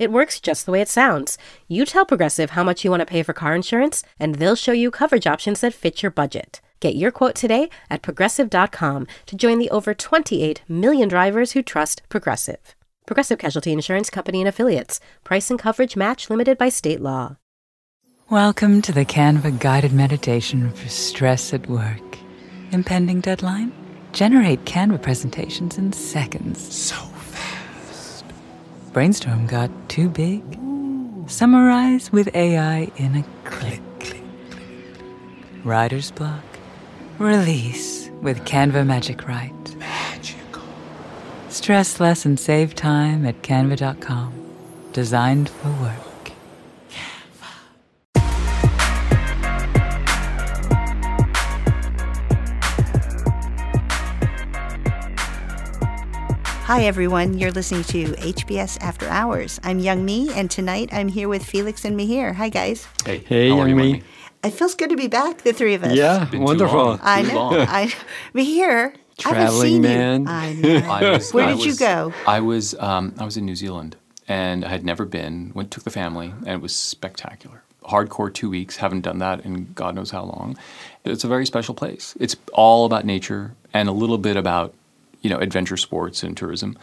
It works just the way it sounds. You tell Progressive how much you want to pay for car insurance, and they'll show you coverage options that fit your budget. Get your quote today at progressive.com to join the over 28 million drivers who trust Progressive. Progressive Casualty Insurance Company and Affiliates. Price and coverage match limited by state law. Welcome to the Canva guided meditation for stress at work. Impending deadline? Generate Canva presentations in seconds. So fast. Brainstorm got too big? Summarize with AI in a click. click, click. Writer's block? Release with Canva Magic Write. Magical. Stress less and save time at canva.com. Designed for work. Hi, everyone. You're listening to HBS After Hours. I'm Youngme, and tonight I'm here with Felix and Mihir. Hi, guys. Hey, Hey, how are young you, me. It feels good to be back, the three of us. Yeah, Been too wonderful. long. I Too know. long. I, Mihir, I haven't Traveling seen man. you. I know. I was, Where I did you go? I was um, I was in New Zealand and I had never been. Went took the family and it was spectacular. Hardcore two weeks. Haven't done that in God knows how long. It's a very special place. It's all about nature and a little bit about you know adventure sports and tourism.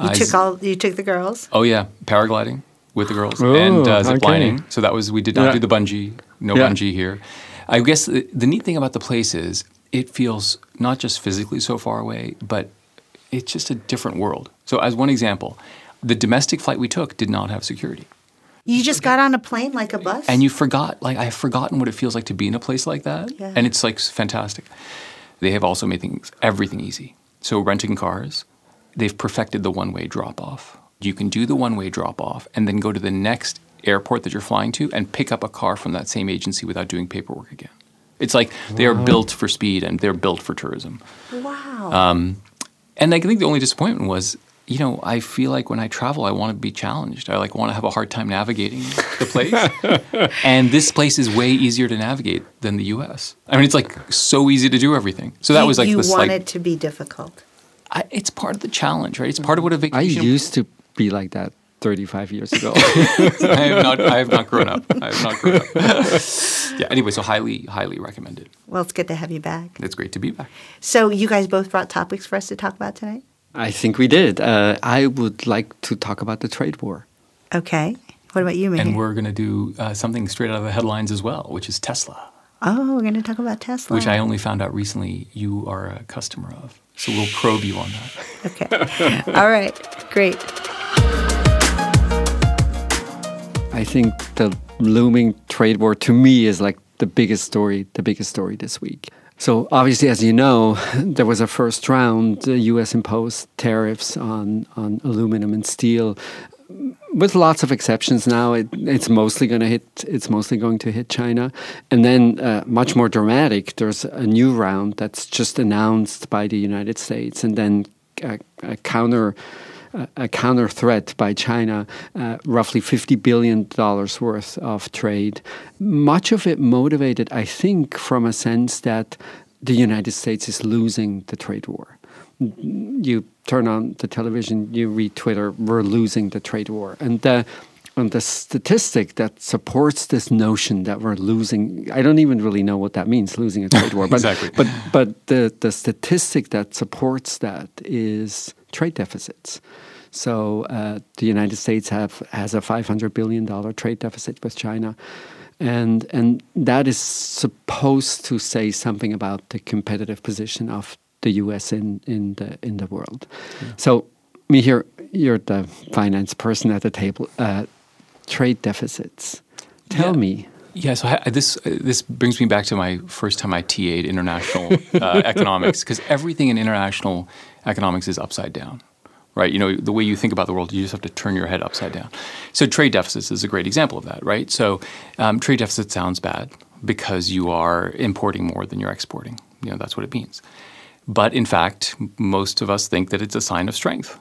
You I- took all. You took the girls. Oh yeah, paragliding with the girls Oh, and uh, zip okay. lining. So that was we did not Yeah. do the bungee. No Yeah. bungee here. I guess the, the neat thing about the place is it feels not just physically so far away, but it's just a different world. So as one example, the domestic flight we took did not have security. You just got on a plane like a bus. And you forgot, like I've forgotten what it feels like to be in a place like that. Yeah. And it's like fantastic. They have also made things everything easy. So renting cars, they've perfected the one-way drop-off. You can do the one-way drop-off and then go to the next airport that you're flying to and pick up a car from that same agency without doing paperwork again. It's like they are built for speed and they're built for tourism. wow. Um, And I think the only disappointment was, you know, I feel like when I travel, I want to be challenged. I like want to have a hard time navigating the place. and this place is way easier to navigate than the U.S. I mean, it's like so easy to do everything. So that you, was like you the want slight. it to be difficult. I, it's part of the challenge, right? It's part of what a I vacation. I used to be like that 35 years ago. I have not. I have not grown up. I have not grown up. yeah. Anyway, so highly, highly recommended. Well, it's good to have you back. It's great to be back. So, you guys both brought topics for us to talk about tonight. I think we did. Uh, I would like to talk about the trade war. Okay. What about you, Mihir? And we're going to do uh, something straight out of the headlines as well, which is Tesla. oh, we're going to talk about Tesla. which I only found out recently you are a customer of. So we'll probe you on that. Okay. All right. Great. I think the looming trade war to me is like the biggest story, the biggest story this week. So obviously, as you know, there was a first round. The U.S. imposed tariffs on on aluminum and steel, with lots of exceptions. Now it, it's mostly going to hit. It's mostly going to hit China, and then uh, much more dramatic. There's a new round that's just announced by the United States, and then a, a counter a- counter threat by China, uh, roughly $50 billion worth of trade. Much of it motivated, I think, from a sense that the United States is losing the trade war. You turn on the television, you read Twitter, we're losing the trade war. And the, and the statistic that supports this notion that we're losing, I don't even really know what that means, losing a trade war. But, Exactly. but, but the, the statistic that supports that is trade deficits. So uh, the United States have has a 500 billion dollar trade deficit with China, and and that is supposed to say something about the competitive position of the U.S. in in the in the world. So, Mihir, you're the finance person at the table. Uh, trade deficits. Tell Yeah. me. Yeah, so I, this this brings me back to my first time I TA'd international uh, economics because everything in international economics is upside down, right? You know, the way you think about the world, you just have to turn your head upside down. So trade deficits is a great example of that, right? So um, trade deficit sounds bad because you are importing more than you're exporting. You know, that's what it means. But in fact, most of us think that it's a sign of strength.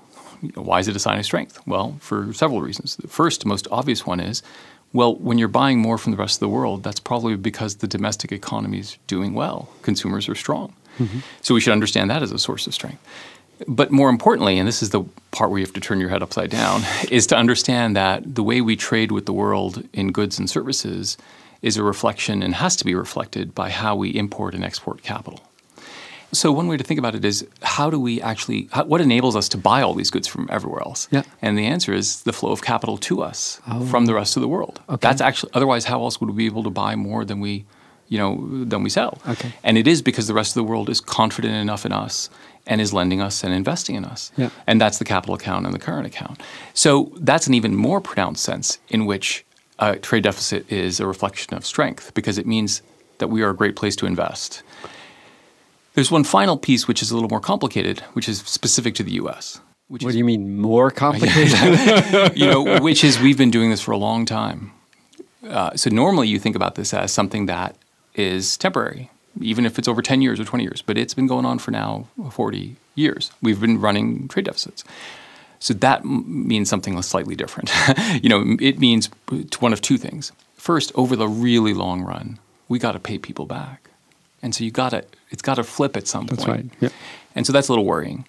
Why is it a sign of strength? Well, for several reasons. The first, most obvious one is well, when you're buying more from the rest of the world, that's probably because the domestic economy is doing well. Consumers are strong. Mm-hmm. So we should understand that as a source of strength. But more importantly, and this is the part where you have to turn your head upside down, is to understand that the way we trade with the world in goods and services is a reflection and has to be reflected by how we import and export capital. So one way to think about it is how do we actually how, what enables us to buy all these goods from everywhere else? Yeah. And the answer is the flow of capital to us oh. from the rest of the world. Okay. That's actually otherwise how else would we be able to buy more than we you know than we sell? Okay. And it is because the rest of the world is confident enough in us and is lending us and investing in us. Yeah. And that's the capital account and the current account. So that's an even more pronounced sense in which a trade deficit is a reflection of strength because it means that we are a great place to invest. There's one final piece which is a little more complicated, which is specific to the U.S. what is, do you mean more complicated? you know, which is we've been doing this for a long time. Uh, so normally you think about this as something that is temporary, even if it's over 10 years or 20 years, but it's been going on for now 40 years. We've been running trade deficits. So that m- means something slightly different. you know, it means one of two things. First, over the really long run, we got to pay people back. And so you got to it's got to flip at some that's point. That's right. Yeah. And so that's a little worrying.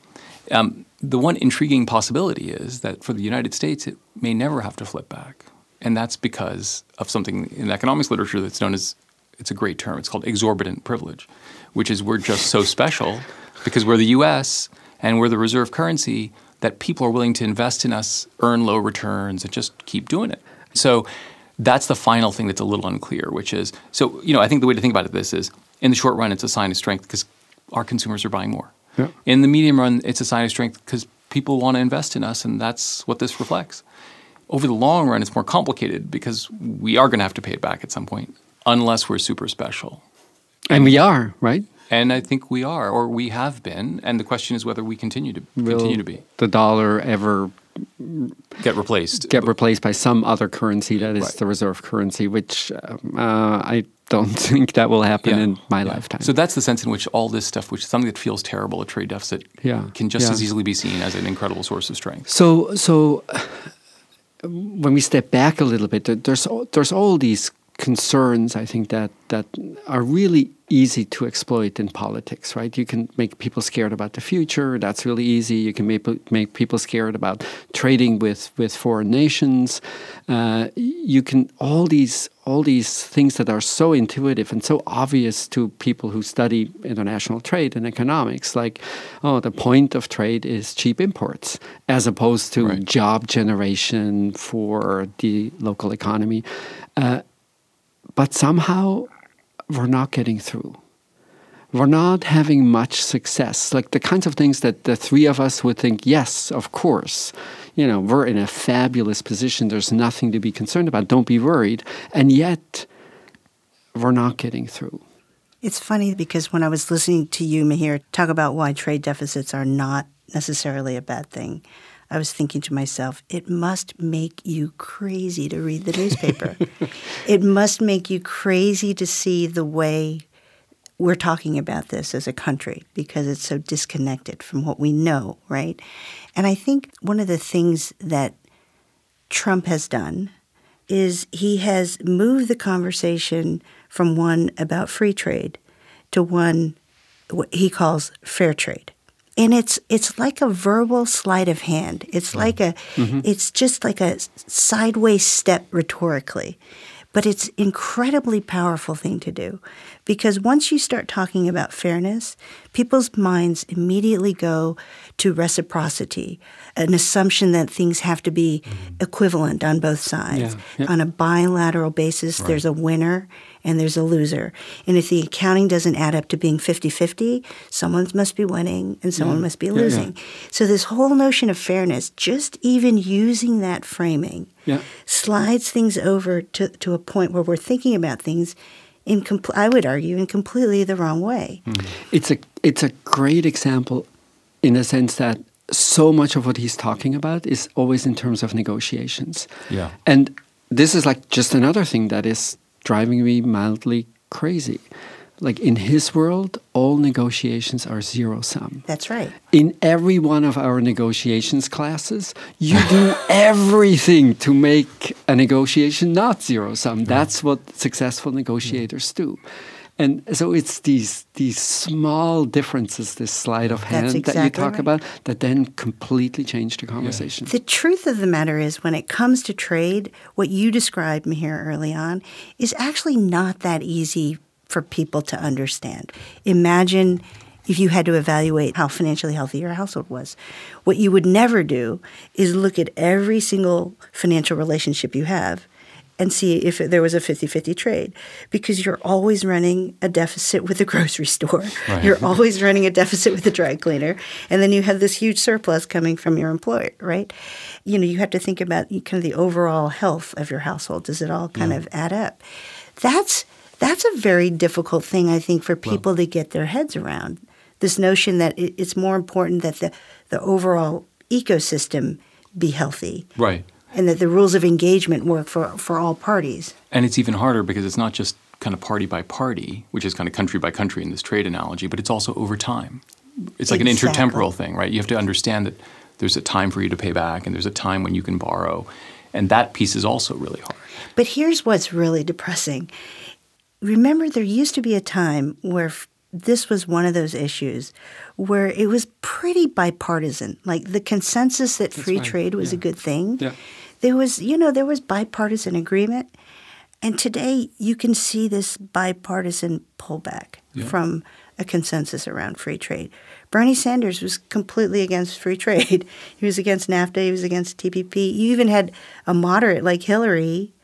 Um, the one intriguing possibility is that for the United States, it may never have to flip back. And that's because of something in economics literature that's known as it's a great term. It's called exorbitant privilege, which is we're just so special because we're the US and we're the reserve currency that people are willing to invest in us, earn low returns, and just keep doing it. So that's the final thing that's a little unclear, which is so, you know, I think the way to think about it this is in the short run, it's a sign of strength because our consumers are buying more. Yeah. In the medium run, it's a sign of strength because people want to invest in us, and that's what this reflects. Over the long run, it's more complicated because we are going to have to pay it back at some point, unless we're super special. And we are, right? And I think we are, or we have been. And the question is whether we continue to Will continue to be. The dollar ever get replaced? Get replaced by some other currency that is Right. the reserve currency, which um, uh, I don't think that will happen Yeah. in my Yeah. lifetime. So that's the sense in which all this stuff, which is something that feels terrible, a trade deficit, Yeah. can just as easily be seen as an incredible source of strength. So, so when we step back a little bit, there's there's all these concerns. I think that that are really easy to exploit in politics, right? You can make people scared about the future. That's really easy. You can make make people scared about trading with with foreign nations. Uh, you can all these all these things that are so intuitive and so obvious to people who study international trade and economics, like, oh, the point of trade is cheap imports, as opposed to Right. job generation for the local economy. Uh, but somehow we're not getting through. We're not having much success. Like the kinds of things that the three of us would think, yes, of course. You know, we're in a fabulous position. There's nothing to be concerned about. Don't be worried. And yet, we're not getting through. It's funny because when I was listening to you, Mihir, talk about why trade deficits are not necessarily a bad thing, I was thinking to myself, it must make you crazy to read the newspaper. it must make you crazy to see the way we're talking about this as a country because it's so disconnected from what we know, right? And I think one of the things that Trump has done is he has moved the conversation from one about free trade to one what he calls fair trade. And it's it's like a verbal sleight of hand. It's mm-hmm. like a mm-hmm. it's just like a sideways step rhetorically. But it's incredibly powerful thing to do because once you start talking about fairness, people's minds immediately go to reciprocity, an assumption that things have to be mm-hmm. equivalent on both sides. Yeah. On a bilateral basis, there's a winner and there's a loser. And if the accounting doesn't add up to being 50 50, someone must be winning and someone mm. must be yeah. losing. So, this whole notion of fairness, just even using that framing, Yeah. slides things over to, to a point where we're thinking about things in, compl- I would argue, in completely the wrong way. Hmm. It's a it's a great example in the sense that so much of what he's talking about is always in terms of negotiations. Yeah. And this is like just another thing that is driving me mildly crazy. like in his world, all negotiations are zero sum. That's right. In every one of our negotiations classes, you do everything to make a negotiation not zero sum. That's what successful negotiators do. And so it's these these small differences, this sleight of hand that you talk right. about, that then completely change the conversation. The truth of the matter is, when it comes to trade, what you described here early on is actually not that easy for people to understand. Imagine if you had to evaluate how financially healthy your household was. What you would never do is look at every single financial relationship you have and see if there was a 50-50 trade because you're always running a deficit with the grocery store. You're always running a deficit with the dry cleaner and then you have this huge surplus coming from your employer, right? You know, you have to think about kind of the overall health of your household. Does it all kind of add up? That's that's a very difficult thing I think for people to get their heads around. This notion that it's more important that the the overall ecosystem be healthy Right. And that the rules of engagement work for, for all parties. And it's even harder because it's not just kind of party by party, which is kind of country by country in this trade analogy, but it's also over time. It's like an intertemporal thing, right? You have to understand that there's a time for you to pay back and there's a time when you can borrow. And that piece is also really hard. But here's what's really depressing. Remember, there used to be a time where f- this was one of those issues where it was pretty bipartisan. Like the consensus that free right, trade was a good thing. Yeah. There was, you know, there was bipartisan agreement. And today you can see this bipartisan pullback from a consensus around free trade. Bernie Sanders was completely against free trade. he was against NAFTA, he was against TPP. You even had a moderate like Hillary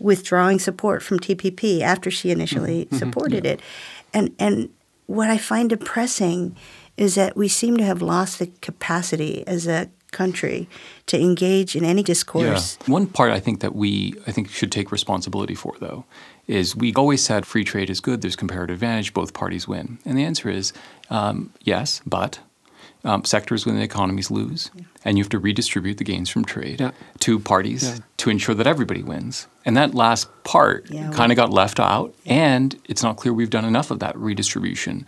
withdrawing support from TPP after she initially mm-hmm. Mm-hmm. supported it. And and what I find depressing is that we seem to have lost the capacity as a country to engage in any discourse. One part I think that we I think should take responsibility for though is we always said free trade is good. There's comparative advantage. Both parties win. And the answer is um, yes, but um, sectors within economies lose, and you have to redistribute the gains from trade Yeah. to parties Yeah. to ensure that everybody wins. And that last part Yeah, kind of got left out, and it's not clear we've done enough of that redistribution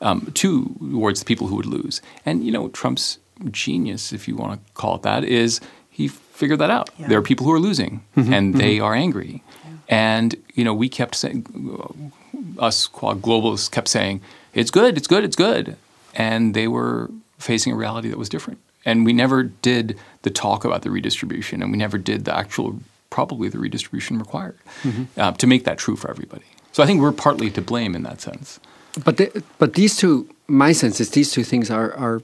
um, to towards the people who would lose. And you know, Trump's genius, if you want to call it that, is he figured that out. There are people who are losing, mm-hmm. and they mm-hmm. are angry. And you know, we kept saying, us quad globalists kept saying, "It's good, it's good, it's good," and they were facing a reality that was different. And we never did the talk about the redistribution, and we never did the actual, probably the redistribution required mm-hmm. uh, to make that true for everybody. So I think we're partly to blame in that sense. But the, but these two, my sense is these two things are are are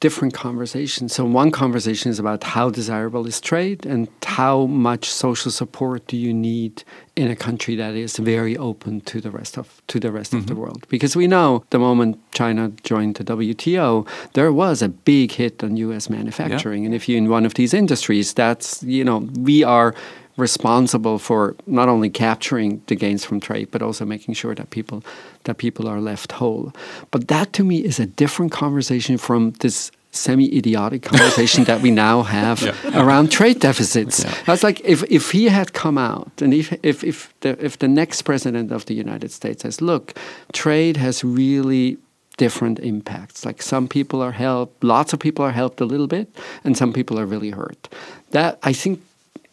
different conversations. So one conversation is about how desirable is trade and how much social support do you need in a country that is very open to the rest of to the rest of the mm-hmm. world. Because we know the moment China joined the WTO, there was a big hit on U.S. manufacturing, and if you're in one of these industries, that's you know we are responsible for not only capturing the gains from trade but also making sure that people that people are left whole but that to me is a different conversation from this semi-idiotic conversation that we now have around trade deficits that's like if, if he had come out and if if if the, if the next president of the united states says look trade has really different impacts. Like some people are helped, lots of people are helped a little bit, and some people are really hurt. That I think.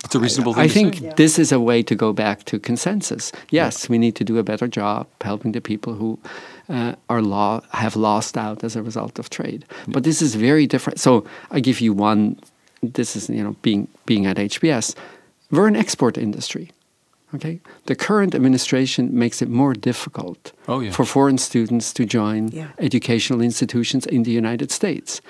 It's a reasonable thing I to think say. this is a way to go back to consensus. Yes, we need to do a better job helping the people who uh, are law have lost out as a result of trade. But this is very different. So I give you one. This is you know being being at HBS, we're an export industry. Okay, the current administration makes it more difficult Oh, yeah. for foreign students to join Yeah. educational institutions in the United States.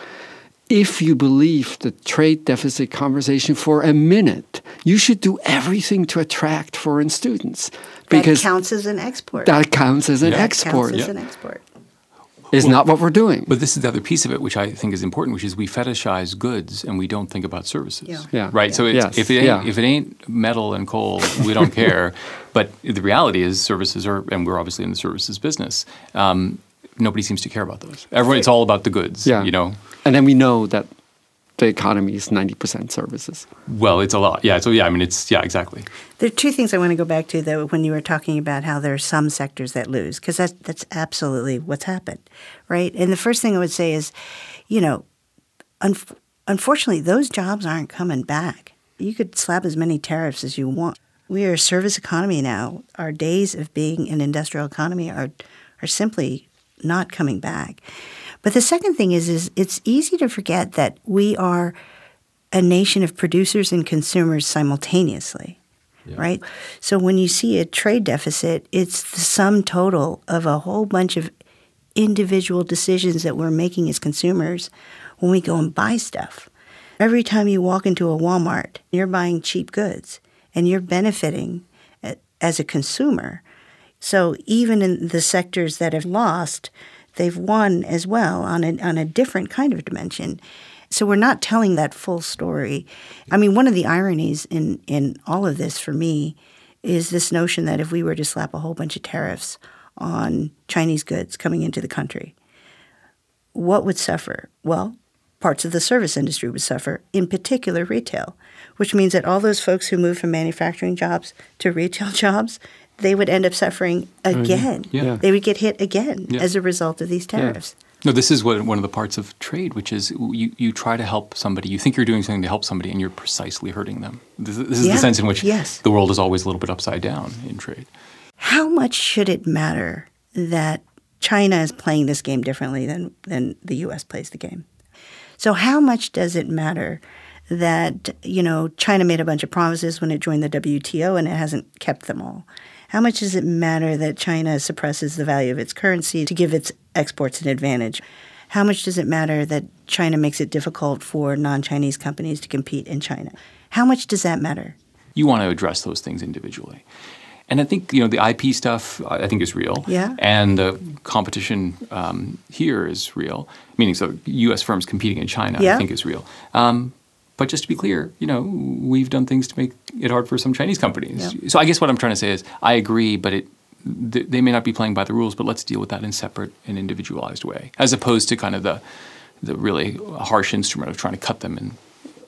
If you believe the trade deficit conversation for a minute, you should do everything to attract foreign students because that counts as an export. that counts as an Yeah. That export. counts as Yeah. an export. Is not what we're doing. But this is the other piece of it, which I think is important, which is we fetishize goods and we don't think about services. Yeah. Yeah. Right. So it's, Yes. if it ain't Yeah. if it ain't metal and coal, we don't care. But the reality is, services are, and we're obviously in the services business. Um, nobody seems to care about those. Everyone, it's all about the goods. Yeah. You know. And then we know that the economy is 90% services. Well, it's a lot. Yeah. So, yeah, I mean, it's, yeah, exactly. There are two things I want to go back to, though, when you were talking about how there are some sectors that lose, because that's, that's absolutely what's happened, right? And the first thing I would say is, you know, un- unfortunately, those jobs aren't coming back. You could slap as many tariffs as you want. We are a service economy now. Our days of being an industrial economy are, are simply not coming back. But the second thing is, is it's easy to forget that we are a nation of producers and consumers simultaneously, yeah. right? So when you see a trade deficit, it's the sum total of a whole bunch of individual decisions that we're making as consumers when we go and buy stuff. Every time you walk into a Walmart, you're buying cheap goods and you're benefiting as a consumer. So even in the sectors that have lost, they've won as well on a, on a different kind of dimension. So we're not telling that full story. I mean, one of the ironies in, in all of this for me is this notion that if we were to slap a whole bunch of tariffs on Chinese goods coming into the country, what would suffer? Well, parts of the service industry would suffer, in particular retail, which means that all those folks who move from manufacturing jobs to retail jobs they would end up suffering oh, again. yeah. They would get hit again yeah. as a result of these tariffs. Yeah. No, this is what, one of the parts of trade, which is you, you try to help somebody, you think you're doing something to help somebody, and you're precisely hurting them. This, this is the sense in which yes. the world is always a little bit upside down in trade. How much should it matter that China is playing this game differently than, than the U.S. plays the game? So, how much does it matter that you know China made a bunch of promises when it joined the WTO and it hasn't kept them all? How much does it matter that China suppresses the value of its currency to give its exports an advantage? How much does it matter that China makes it difficult for non Chinese companies to compete in China? How much does that matter? You want to address those things individually. And I think you know the IP stuff. I think is real. Yeah. And the competition um, here is real. Meaning, so U.S. firms competing in China, yeah. I think is real. Um, but just to be clear, you know, we've done things to make it hard for some Chinese companies. Yeah. So I guess what I'm trying to say is, I agree, but it th- they may not be playing by the rules. But let's deal with that in separate and individualized way, as opposed to kind of the the really harsh instrument of trying to cut them in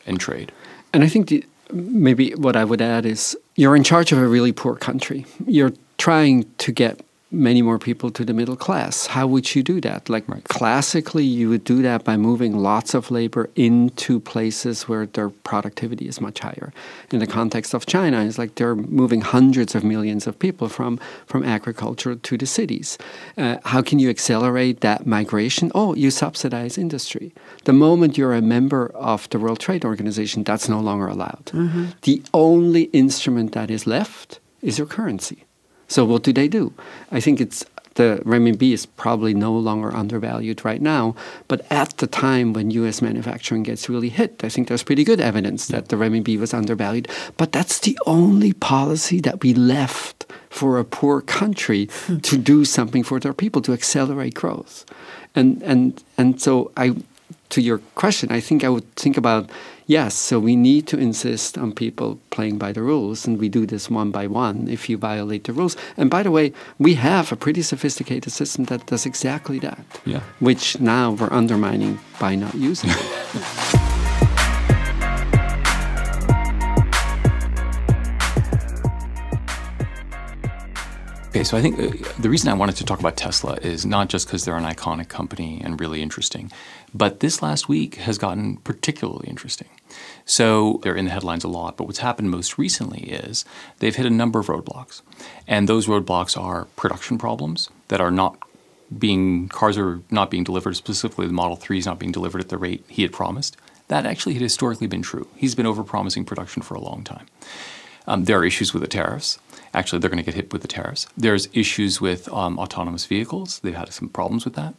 in trade. And I think the, maybe what I would add is you're in charge of a really poor country. You're trying to get many more people to the middle class. How would you do that? Like right. classically, you would do that by moving lots of labor into places where their productivity is much higher. In the context of China, it's like they're moving hundreds of millions of people from, from agriculture to the cities. Uh, how can you accelerate that migration? Oh, you subsidize industry. The moment you're a member of the World Trade Organization, that's no longer allowed. Mm-hmm. The only instrument that is left is your currency. So what do they do? I think it's the renminbi is probably no longer undervalued right now. But at the time when U.S. manufacturing gets really hit, I think there's pretty good evidence that the renminbi was undervalued. But that's the only policy that we left for a poor country hmm. to do something for their people to accelerate growth. And and and so I, to your question, I think I would think about Yes, so we need to insist on people playing by the rules, and we do this one by one if you violate the rules. And by the way, we have a pretty sophisticated system that does exactly that, yeah. which now we're undermining by not using it. Okay, so I think uh, the reason I wanted to talk about Tesla is not just because they're an iconic company and really interesting, but this last week has gotten particularly interesting. So they're in the headlines a lot, but what's happened most recently is they've hit a number of roadblocks. And those roadblocks are production problems that are not being, cars are not being delivered, specifically the Model 3 is not being delivered at the rate he had promised. That actually had historically been true. He's been overpromising production for a long time. Um, there are issues with the tariffs. Actually, they're going to get hit with the tariffs. There's issues with um, autonomous vehicles. They've had some problems with that.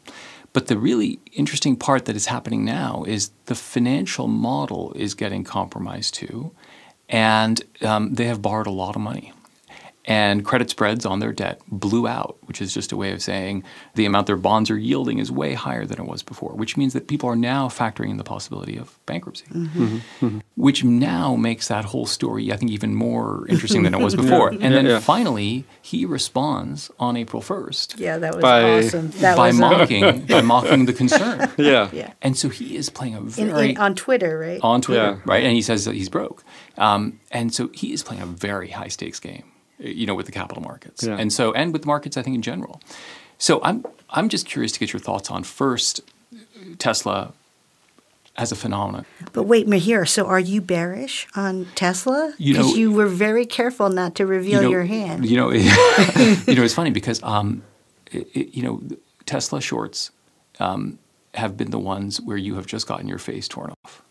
But the really interesting part that is happening now is the financial model is getting compromised too, and um, they have borrowed a lot of money. And credit spreads on their debt blew out, which is just a way of saying the amount their bonds are yielding is way higher than it was before, which means that people are now factoring in the possibility of bankruptcy, Mm-hmm. which now makes that whole story, I think, even more interesting than it was before. And then Yeah. finally, he responds on April 1st Yeah, that was By- awesome. That by was uh, mocking by mocking the concern. Yeah. yeah. And so he is playing a In, very in, on Twitter, right? on Twitter, Yeah. right? And he says that he's broke, um, and so he is playing a very high stakes game, you know, with the capital markets, Yeah. and so and with the markets, I think in general. So I'm I'm just curious to get your thoughts on first Tesla as a phenomenon. But wait, Mihir, so are you bearish on Tesla? You Because know- you were very careful not to reveal you know, your hand. You know, you know, it's funny because um, it, it- you know, Tesla shorts um, have been the ones where you have just gotten your face torn off.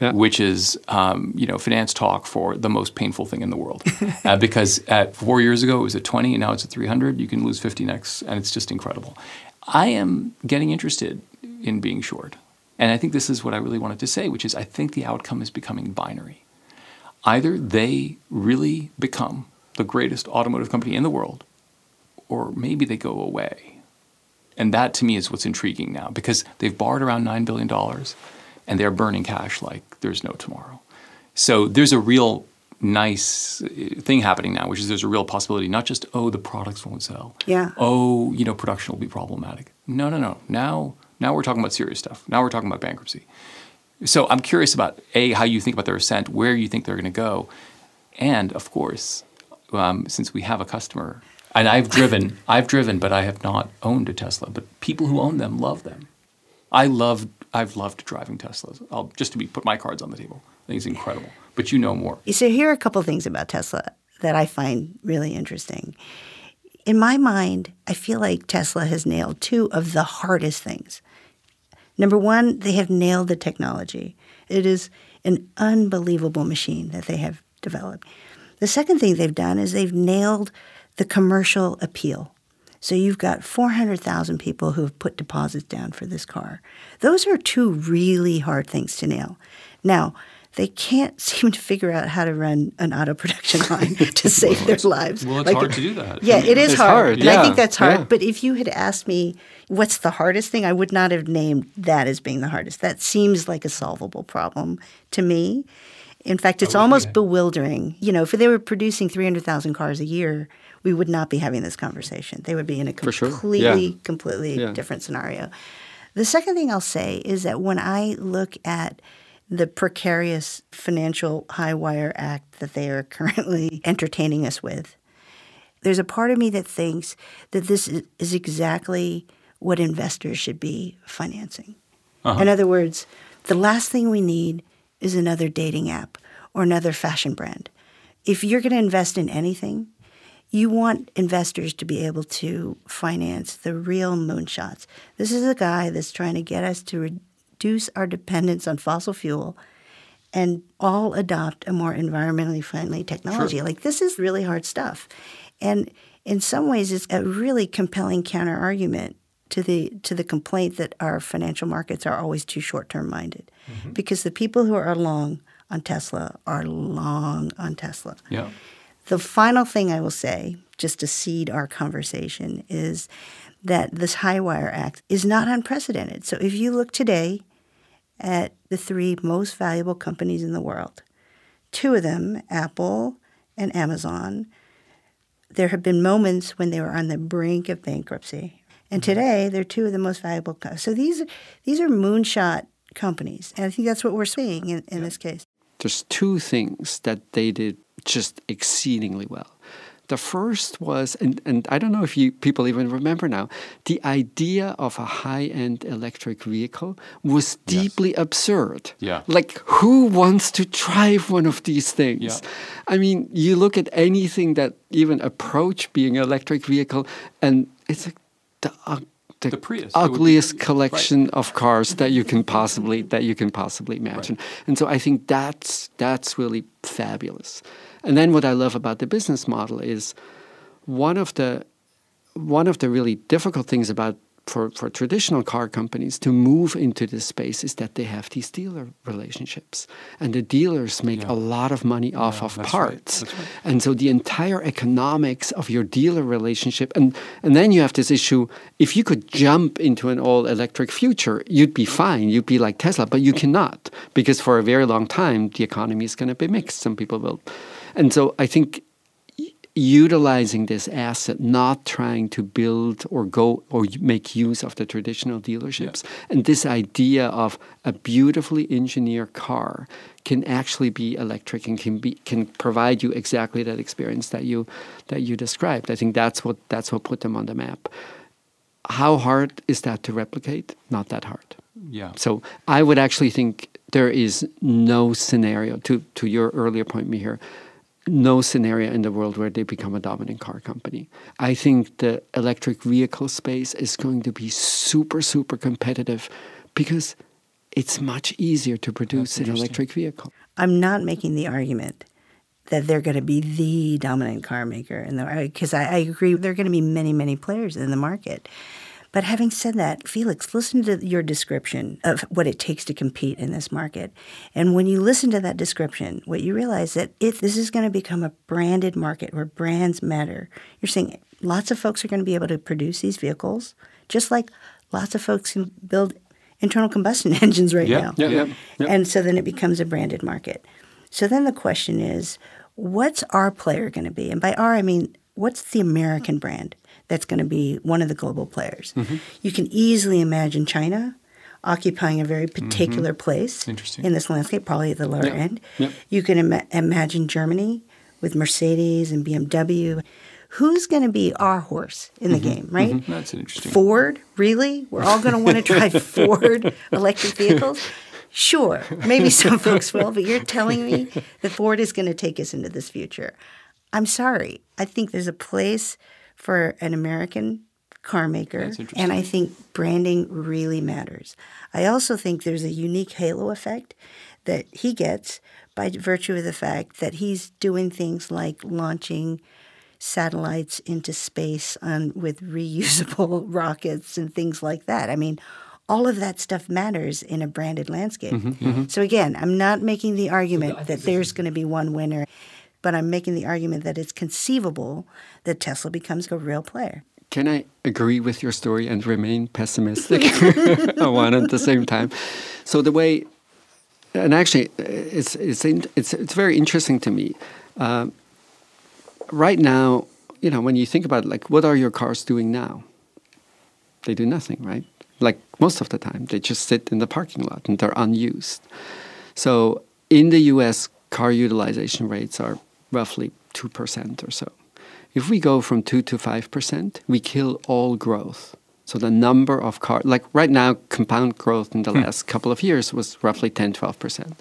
Yeah. Which is, um, you know, finance talk for the most painful thing in the world. uh, because at four years ago it was at 20, and now it's at 300. You can lose 50x, and it's just incredible. I am getting interested in being short. And I think this is what I really wanted to say, which is I think the outcome is becoming binary either they really become the greatest automotive company in the world, or maybe they go away. And that to me is what's intriguing now because they've borrowed around $9 billion and they're burning cash like there's no tomorrow. So there's a real nice uh, thing happening now, which is there's a real possibility not just, oh, the products won't sell. Yeah. Oh, you know, production will be problematic. No, no, no. Now, now we're talking about serious stuff. Now we're talking about bankruptcy. So I'm curious about a how you think about their ascent, where you think they're going to go, and of course, um, since we have a customer, and I've driven, I've driven, but I have not owned a Tesla. But people who own them love them. I love, I've loved driving Teslas. I'll just to be put my cards on the table. I think it's incredible. But you know more. So here are a couple things about Tesla that I find really interesting. In my mind, I feel like Tesla has nailed two of the hardest things. Number one, they have nailed the technology. It is an unbelievable machine that they have developed. The second thing they've done is they've nailed the commercial appeal. So you've got 400,000 people who have put deposits down for this car. Those are two really hard things to nail. Now, they can't seem to figure out how to run an auto production line to save their lives. well, it's hard to do that. Yeah, it is It's hard. hard, And I think that's hard. yeah. But if you had asked me what's the hardest thing, I would not have named that as being the hardest. That seems like a solvable problem to me. In fact, it's almost bewildering. You know, if they were producing 300,000 cars a year, we would not be having this conversation. They would be in a For sure. completely, Yeah. completely Yeah. different scenario. The second thing I'll say is that when I look at the precarious financial high wire act that they are currently entertaining us with, there's a part of me that thinks that this is, is exactly what investors should be financing. Uh-huh. In other words, the last thing we need is another dating app or another fashion brand. If you're going to invest in anything, you want investors to be able to finance the real moonshots. This is a guy that's trying to get us to reduce our dependence on fossil fuel and all adopt a more environmentally friendly technology. Like this is really hard stuff. And in some ways it's a really compelling counter argument to the to the complaint that our financial markets are always too short-term minded. Mm-hmm. Because the people who are long on Tesla are long on Tesla. Yeah. The final thing I will say, just to seed our conversation, is that this High Wire Act is not unprecedented. So if you look today at the three most valuable companies in the world, two of them, Apple and Amazon, there have been moments when they were on the brink of bankruptcy. And mm-hmm. today, they're two of the most valuable. Co- so these, these are moonshot companies. And I think that's what we're seeing in, in this case. there's two things that they did just exceedingly well. The first was, and, and I don't know if you people even remember now, the idea of a high-end electric vehicle was deeply absurd. Yeah. Like who wants to drive one of these things? Yeah. I mean, you look at anything that even approach being an electric vehicle, and it's like the, the, The Prius. It would be- ugliest right. collection of cars that you can possibly that you can possibly imagine. And so I think that's that's really fabulous. And then what I love about the business model is one of the one of the really difficult things about for, for traditional car companies to move into this space is that they have these dealer relationships. And the dealers make Yeah. a lot of money off Yeah, of that's right, parts. right. And so the entire economics of your dealer relationship, and, and then you have this issue if you could jump into an all electric future, you'd be fine. You'd be like Tesla, but you cannot because for a very long time, the economy is going to be mixed. Some people will. And so I think utilizing this asset, not trying to build or go or make use of the traditional dealerships. And this idea of a beautifully engineered car can actually be electric and can be can provide you exactly that experience that you that you described. I think that's what that's what put them on the map. How hard is that to replicate? Not that hard. Yeah. So I would actually think there is no scenario to to your earlier point, Mihir, no scenario in the world where they become a dominant car company. I think the electric vehicle space is going to be super super competitive because it's much easier to produce an electric vehicle. I'm not making the argument that they're going to be the dominant car maker, and because I, I agree, there are going to be many, many players in the market. But having said that, Felix, listen to your description of what it takes to compete in this market. And when you listen to that description, what you realize is that if this is going to become a branded market where brands matter, you're saying lots of folks are going to be able to produce these vehicles, just like lots of folks can build internal combustion engines right Yeah, now. yeah, yeah, yeah. And so then it becomes a branded market. So then the question is, what's our player going to be? And by our, I mean, what's the American brand that's going to be one of the global players? Mm-hmm. You can easily imagine China occupying a very particular place Mm-hmm. Interesting. in this landscape, probably at the lower end. Yeah. You can ima- imagine Germany with Mercedes and BMW. Who's going to be our horse in the game, right? That's interesting. Ford, really? We're all going to want to drive Ford electric vehicles? Sure, maybe some folks will, but you're telling me that Ford is going to take us into this future. I'm sorry. I think there's a place for an American car maker, and I think branding really matters. I also think there's a unique halo effect that he gets by virtue of the fact that he's doing things like launching satellites into space on with reusable rockets and things like that. I mean, all of that stuff matters in a branded landscape. So again, I'm not making the argument that there's going to be one winner, but I'm making the argument that it's conceivable that Tesla becomes a real player. Can I agree with your story and remain pessimistic one at the same time? So the way, and actually, it's it's it's it's very interesting to me. Um, right now, you know, when you think about like, what are your cars doing now? They do nothing, right? Like most of the time, they just sit in the parking lot and they're unused. So in the U.S., car utilization rates are roughly two percent or so. If we go from 2 to 5%, we kill all growth. So the number of cars, like right now, compound growth in the hmm. last couple of years was roughly 10, 12%.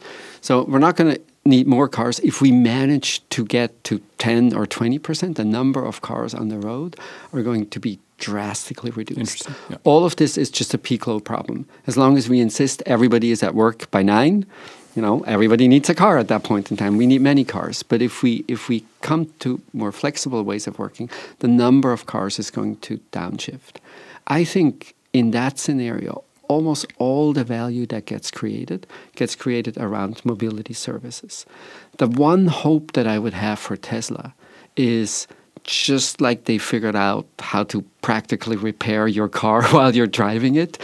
So we're not going to need more cars. If we manage to get to 10 or 20%, the number of cars on the road are going to be drastically reduced. Yeah. All of this is just a peak load problem. As long as we insist everybody is at work by nine, you know, everybody needs a car at that point in time. We need many cars. But if we if we come to more flexible ways of working, the number of cars is going to downshift. I think in that scenario, almost all the value that gets created gets created around mobility services. The one hope that I would have for Tesla is just like they figured out how to practically repair your car while you're driving it,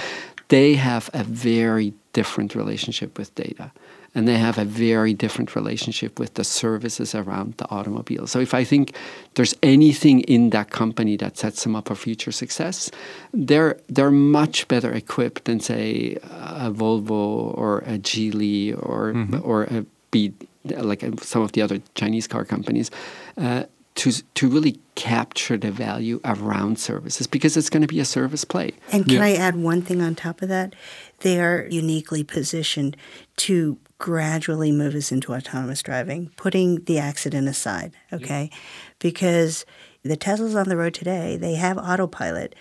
they have a very different relationship with data. And they have a very different relationship with the services around the automobile. So, if I think there's anything in that company that sets them up for future success, they're they're much better equipped than say a Volvo or a Geely or or a B, like some of the other Chinese car companies. Uh, to, to really capture the value around services because it's going to be a service play. And can Yeah. I add one thing on top of that? They are uniquely positioned to gradually move us into autonomous driving, putting the accident aside, okay? Because the Teslas on the road today, they have autopilot,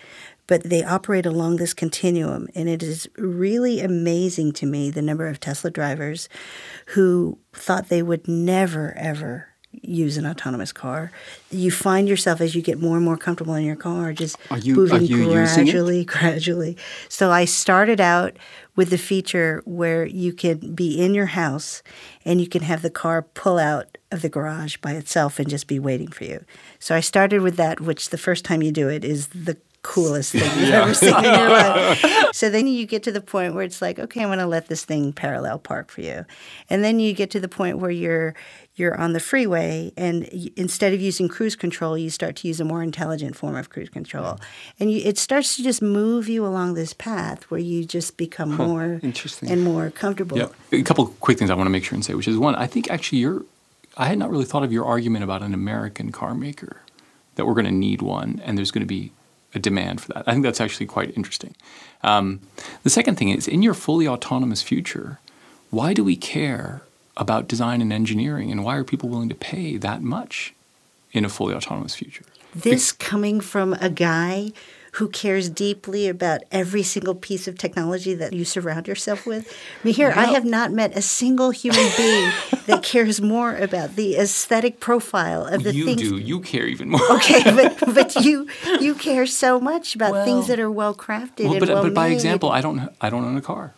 but they operate along this continuum. And it is really amazing to me the number of Tesla drivers who thought they would never, ever use an autonomous car. You find yourself as you get more and more comfortable in your car, just you- moving are you using it? gradually, gradually. So I started out with the feature where you can be in your house and you can have the car pull out of the garage by itself and just be waiting for you. So I started with that, which the first time you do it is the coolest thing you've ever seen in your life. So then you get to the point where it's like, okay, I'm going to let this thing parallel park for you, and then you get to the point where you're you're on the freeway, and y- instead of using cruise control, you start to use a more intelligent form of cruise control, mm-hmm. and you, it starts to just move you along this path where you just become more interesting. and more comfortable. Yeah. A couple quick things I want to make sure and say, which is one, I think actually you're, I had not really thought of your argument about an American car maker, that we're going to need one and there's going to be a demand for that. I think that's actually quite interesting. Um, the second thing is, in your fully autonomous future, why do we care about design and engineering and why are people willing to pay that much in a fully autonomous future? This coming from a guy who cares deeply about every single piece of technology that you surround yourself with. I mean, here, I have not met a single human being that cares more about the aesthetic profile of the you things. do. You care even more. Okay, but, but you you care so much about Well- things that are well crafted Well, and but, well but by example, I don't I don't own a car,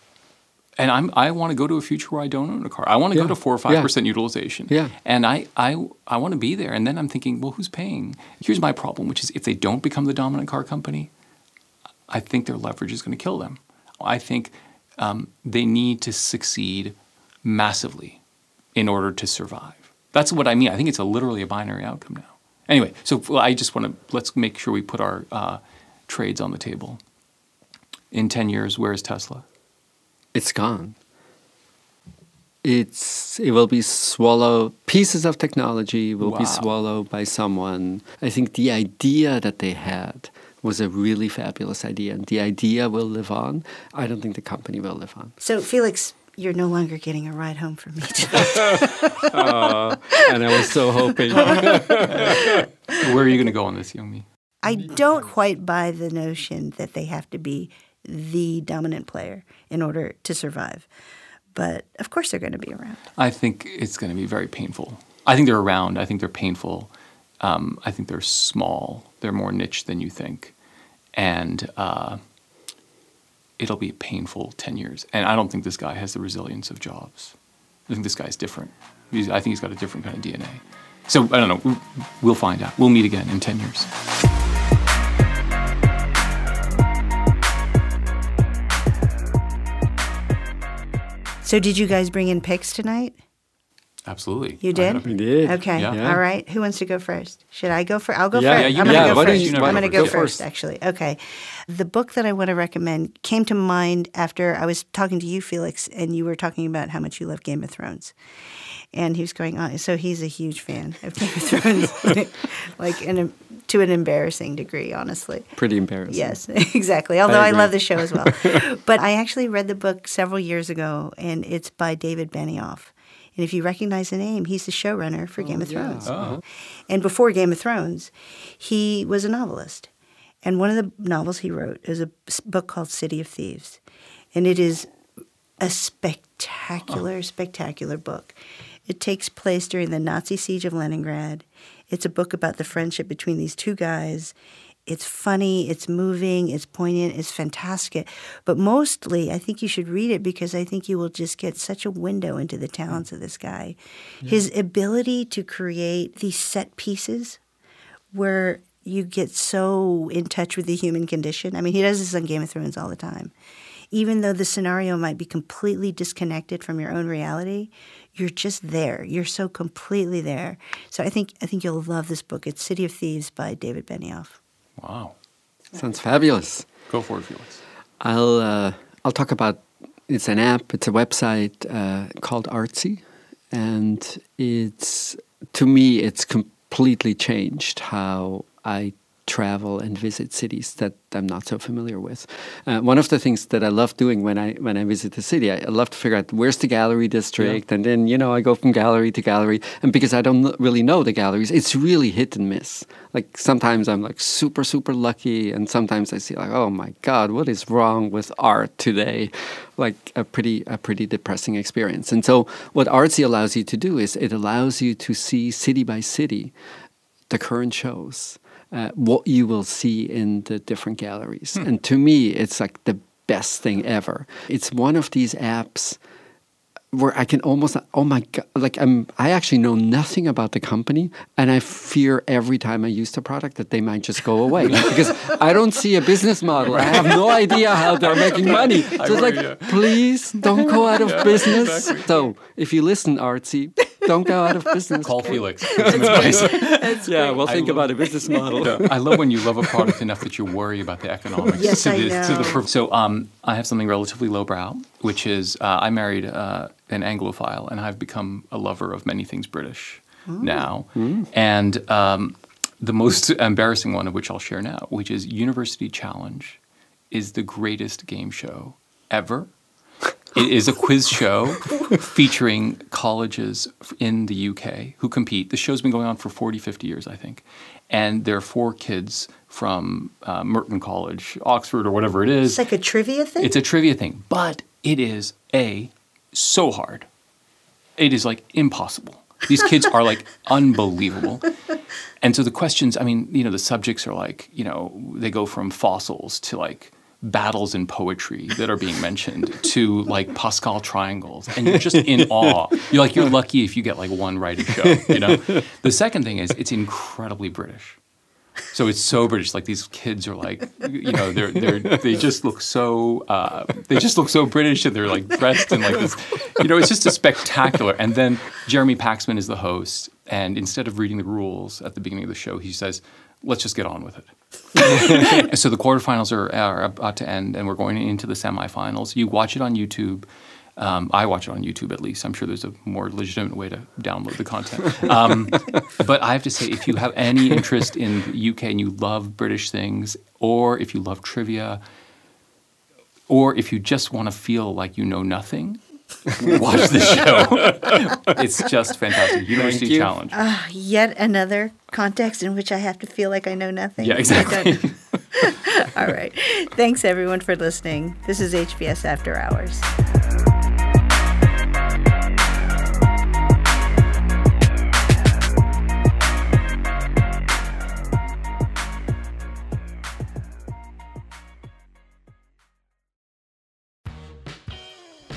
and I'm I want to go to a future where I don't own a car. I want to Yeah. go to four or five percent utilization. Yeah. and I I I want to be there. And then I'm thinking, well, who's paying? Here's my problem, which is if they don't become the dominant car company, I think their leverage is going to kill them. I think um, they need to succeed massively in order to survive. That's what I mean. I think it's a literally a binary outcome now. Anyway, so I just want to let's make sure we put our uh, trades on the table. In ten years, where is Tesla? It's gone. It's it will be swallowed. Pieces of technology will be swallowed by someone. I think the idea that they had was a really fabulous idea, and the idea will live on. I don't think the company will live on. So, Felix, you're no longer getting a ride home from me tonight. and I was so hoping. Where are you going to go on this, Youngme? I don't quite buy the notion that they have to be the dominant player in order to survive. But of course, they're going to be around. I think it's going to be very painful. I think they're around. I think they're painful. Um, I think they're small. They're more niche than you think, and uh, it'll be painful ten years. And I don't think this guy has the resilience of Jobs. I think this guy's different. He's, I think he's got a different kind of DNA. So I don't know. We- We'll find out. We'll meet again in ten years. So, did you guys bring in picks tonight? Absolutely. You did? We did. Okay. Yeah. Yeah. All right. Who wants to go first? Should I go first? I'll go Yeah, first. yeah, you I'm go going to go first. you- I'm going to go go first, first? actually. Okay. The book that I want to recommend came to mind after I was talking to you, Felix, and you were talking about how much you love Game of Thrones. And he was going on. So he's a huge fan of Game of Thrones, like in a, to an embarrassing degree, honestly. Pretty embarrassing. Yes, exactly. Although I, agree. love the show as well. but I actually read the book several years ago, and it's by David Benioff. And if you recognize the name, he's the showrunner for oh, Game of Thrones. Oh. Uh-huh. And before Game of Thrones, he was a novelist. And one of the novels he wrote is a book called City of Thieves. And it is a spectacular, spectacular book. It takes place during the Nazi siege of Leningrad. It's a book about the friendship between these two guys. It's funny, it's moving, it's poignant, it's fantastic. But mostly, I think you should read it because I think you will just get such a window into the talents of this guy. His ability to create these set pieces where you get so in touch with the human condition. I mean, he does this on Game of Thrones all the time. Even though the scenario might be completely disconnected from your own reality, you're just there. You're so completely there. So I think I think you'll love this book. It's City of Thieves by David Benioff. Wow. Sounds fabulous. Go for it, Felix. I'll uh, I'll talk about. It's an app. It's a website uh, called Artsy, and it's to me it's completely changed how I travel and visit cities that I'm not so familiar with. Uh, one of the things that I love doing when I when I visit the city, I, I love to figure out where's the gallery district, yeah. and then you know I go from gallery to gallery, and because I don't really know the galleries, it's really hit and miss. Like sometimes I'm like super super lucky, and sometimes I see like oh my god, what is wrong with art today? Like a pretty a pretty depressing experience. And so what Artsy allows you to do is it allows you to see city by city the current shows uh, what you will see in the different galleries. Hmm. And to me, it's like the best thing ever. It's one of these apps where I can almost oh my god like I'm I actually know nothing about the company and I fear every time I use the product that they might just go away because I don't see a business model I have no idea how they're making money so it's like please don't go out of yeah, business exactly. so if you listen artsy don't go out of business call Felix yeah we'll think love, about a business model I love when you love a product enough that you worry about the economics yes, to, I the, know. to the so um I have something relatively lowbrow which is uh, I married uh, an Anglophile, and I've become a lover of many things British mm. now. Mm. And um, the most embarrassing one of which I'll share now, which is University Challenge, is the greatest game show ever. It is a quiz show featuring colleges in the UK who compete. The show's been going on for 40, 50 years, I think. And there are four kids from uh, Merton College, Oxford, or whatever it is. It's like a trivia thing? It's a trivia thing. But it is A, so hard. It is like impossible. These kids are like unbelievable. And so the questions, I mean, you know, the subjects are like, you know, they go from fossils to like battles in poetry that are being mentioned to like Pascal triangles. And you're just in awe. You're like, you're lucky if you get like one right a show, you know? The second thing is it's incredibly British. So it's so British. Like these kids are like, you know, they're they're they just look so uh, they just look so British, and they're like dressed in like this. You know, it's just a spectacular. And then Jeremy Paxman is the host, and instead of reading the rules at the beginning of the show, he says, "Let's just get on with it." so the quarterfinals are, are about to end, and we're going into the semifinals. You watch it on YouTube. Um, I watch it on YouTube at least. I'm sure there's a more legitimate way to download the content. Um, but I have to say, if you have any interest in UK and you love British things, or if you love trivia, or if you just want to feel like you know nothing, watch the show. it's just fantastic. University Challenge. Uh, yet another context in which I have to feel like I know nothing. Yeah, exactly. All right. Thanks, everyone, for listening. This is HBS After Hours.